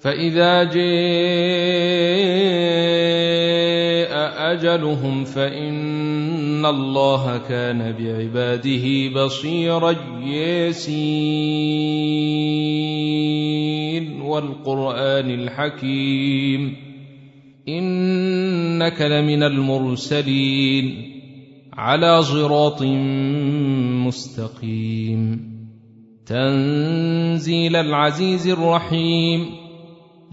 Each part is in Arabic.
فإذا جاء أجلهم فإن الله كان بعباده بصيرا ياسين والقرآن الحكيم إنك لمن المرسلين على صراط مستقيم. تنزيل العزيز الرحيم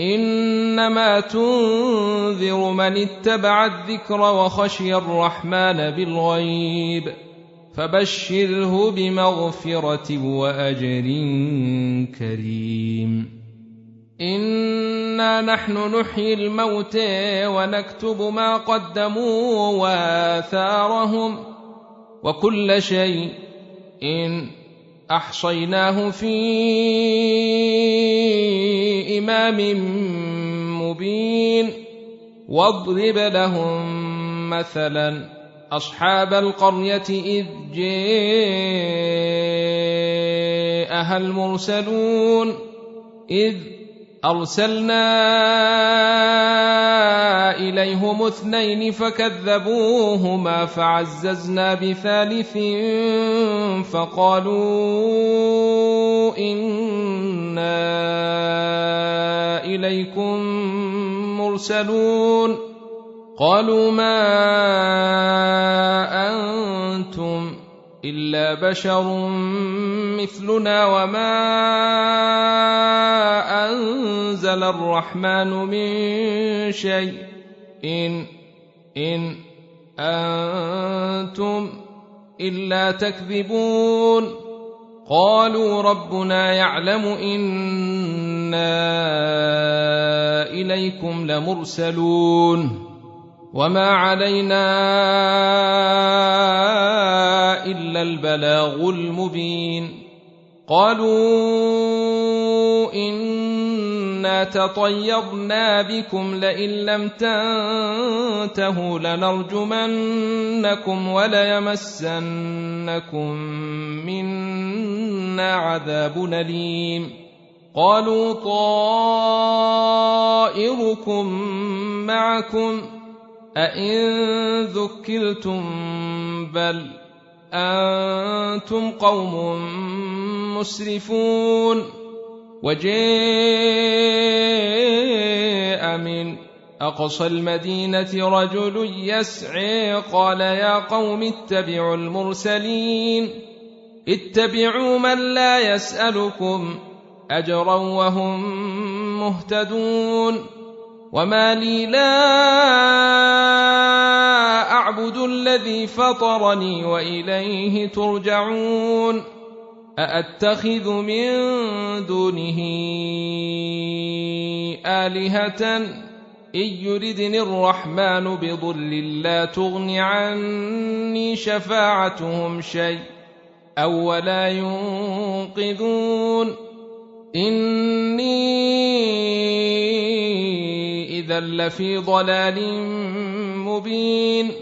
إنما تنذر من اتبع الذكر وخشي الرحمن بالغيب فبشره بمغفرة وأجر كريم. إنا نحن نحيي الموتى ونكتب ما قدموا وآثارهم وكل شيء إن أحصيناه في إمام مبين. واضرب لهم مثلا أصحاب القرية إذ جاءها المرسلون إذ أرسلنا إليهم اثنين فكذبوهما فعززنا بثالث فقالوا إنا إليكم مرسلون قالوا ما أنتم إلا بشر مثلنا وما أنزل الرحمن من شيء. إن إن أنتم إلا تكذبون. قالوا ربنا يعلم إنا إليكم لمرسلون. وما علينا إلا البلاغ المبين. قالوا إنا تطيرنا بكم لئن لم تنتهوا لنرجمنكم وليمسنكم منا عذاب أليم. قالوا طائركم معكم. أئن ذكرتم بل أنتم قوم مسرفون وجاء من أقصى المدينة رجل يسعي قال يا قوم اتبعوا المرسلين اتبعوا من لا يسألكم أجرا وهم مهتدون وما لي لا أعبد الذي فطرني وإليه ترجعون أأتخذ من دونه آلهة إن يردني الرحمن بضر لا تغن عني شفاعتهم شيء أو ولا ينقذون إني إذا لفي ضلال مبين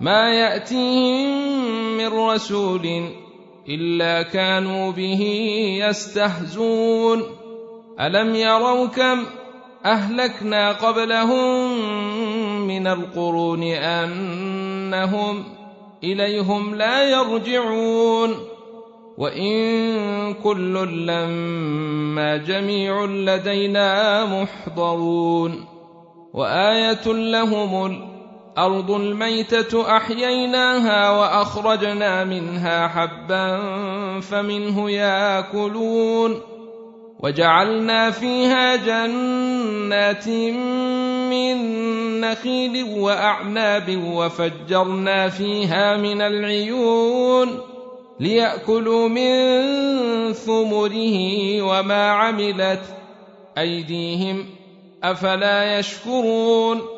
ما يأتيهم من رسول إلا كانوا به يستهزون. ألم يروا كم أهلكنا قبلهم من القرون أنهم إليهم لا يرجعون. وإن كل لما جميع لدينا محضرون. وآية لهم الأرض الميتة أحييناها وأخرجنا منها حبا فمنه ياكلون وجعلنا فيها جنات من نخيل وأعناب وفجرنا فيها من العيون ليأكلوا من ثمره وما عملت أيديهم أفلا يشكرون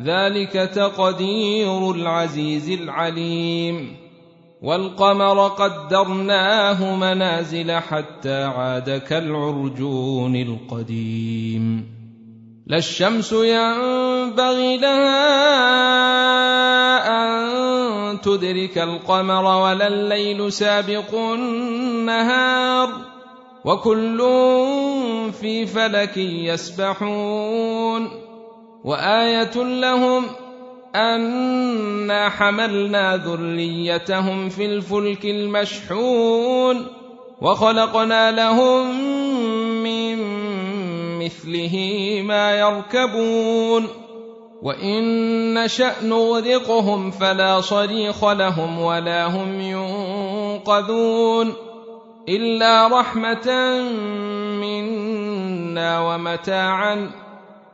ذلك تقدير العزيز العليم. والقمر قدرناه منازل حتى عاد كالعرجون القديم. لا الشمس ينبغي لها أن تدرك القمر ولا الليل سابق النهار. وكل في فلك يسبحون. وآية لهم انا حملنا ذريتهم في الفلك المشحون وخلقنا لهم من مثله ما يركبون وإن نشأ نغرقهم فلا صريخ لهم ولا هم ينقذون إلا رحمة منا ومتاعا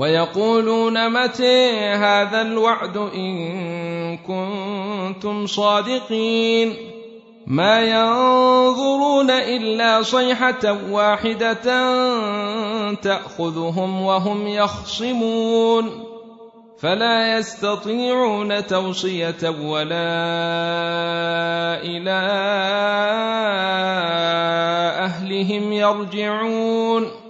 ويقولون متى هذا الوعد إن كنتم صادقين؟ ما ينظرون إلا صيحة واحدة تأخذهم وهم يخصمون. فلا يستطيعون توصية ولا إلى أهلهم يرجعون.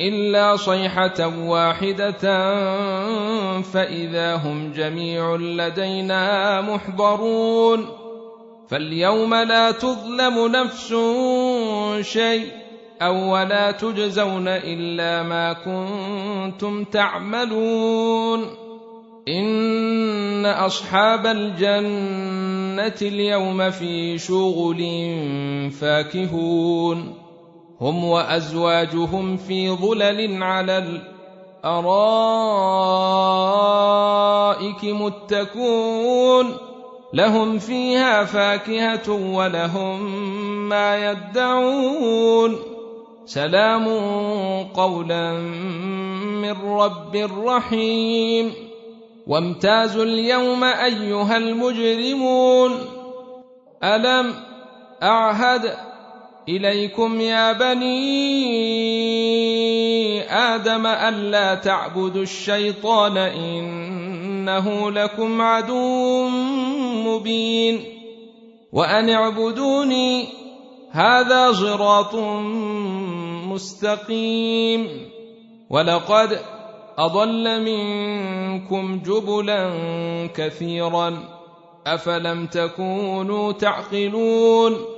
إلا صيحة واحدة فإذا هم جميع لدينا محضرون. فاليوم لا تظلم نفس شيء أو ولا تجزون إلا ما كنتم تعملون. إن أصحاب الجنة اليوم في شغل فاكهون. هم وأزواجهم في ظلل على الأرائك متكون. لهم فيها فاكهة ولهم ما يدعون. سلام قولا من رب رحيم. وامتازوا اليوم أيها المجرمون. ألم أعهد إليكم يا بني آدم ألا تعبدوا الشيطان إنه لكم عدو مبين وأن اعبدوني هذا صراط مستقيم ولقد أضل منكم جبلا كثيرا أفلم تكونوا تعقلون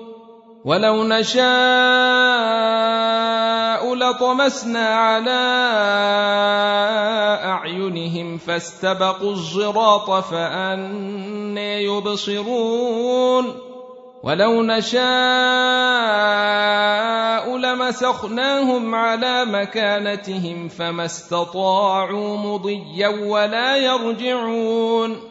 ولو نشاء لطمسنا على اعينهم فاستبقوا الصراط فاني يبصرون ولو نشاء لمسخناهم على مكانتهم فما استطاعوا مضيا ولا يرجعون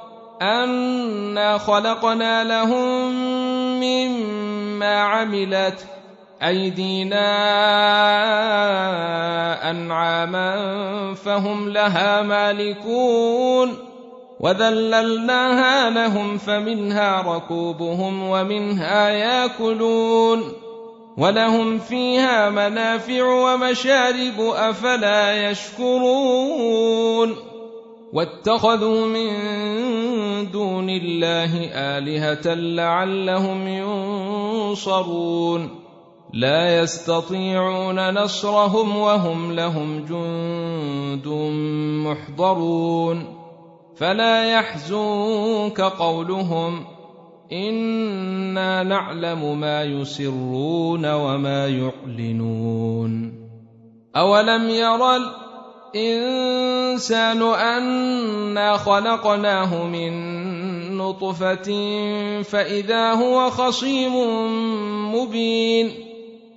انا خلقنا لهم مما عملت ايدينا انعاما فهم لها مالكون وذللناها لهم فمنها ركوبهم ومنها ياكلون ولهم فيها منافع ومشارب افلا يشكرون واتخذوا من دون الله آلهة لعلهم ينصرون. لا يستطيعون نصرهم وهم لهم جند محضرون. فلا يحزنك قولهم. إنا نعلم ما يسرون وما يعلنون. أولم ير الإنسان انا خلقناه من نطفة فإذا هو خصيم مبين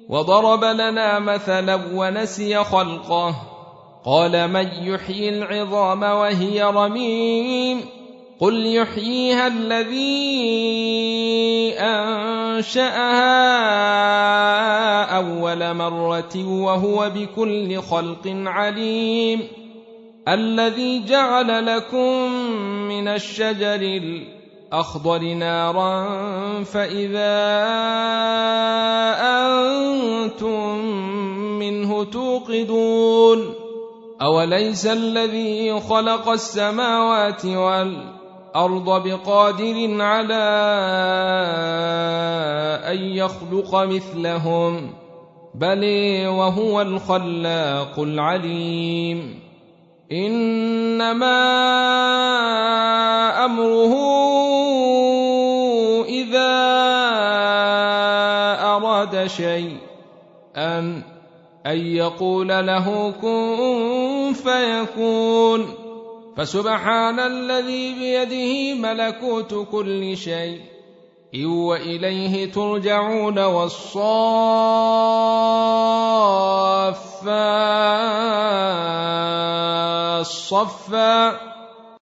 وضرب لنا مثلا ونسي خلقه. قال من يحيي العظام وهي رميم. قل يحييها الذي انشاها اول مره وهو بكل خلق عليم الذي جعل لكم من الشجر الاخضر نارا فاذا أنتم منه توقدون اوليس الذي خلق السماوات والارض بقادر على أن يخلق مثلهم بل وهو الخلاق العليم. إنما أمره إذا أراد شيئا أن يقول له كن فيكون. فسبحان الذي بيده ملكوت كل شيء. وإليه ترجعون والصافات صفا.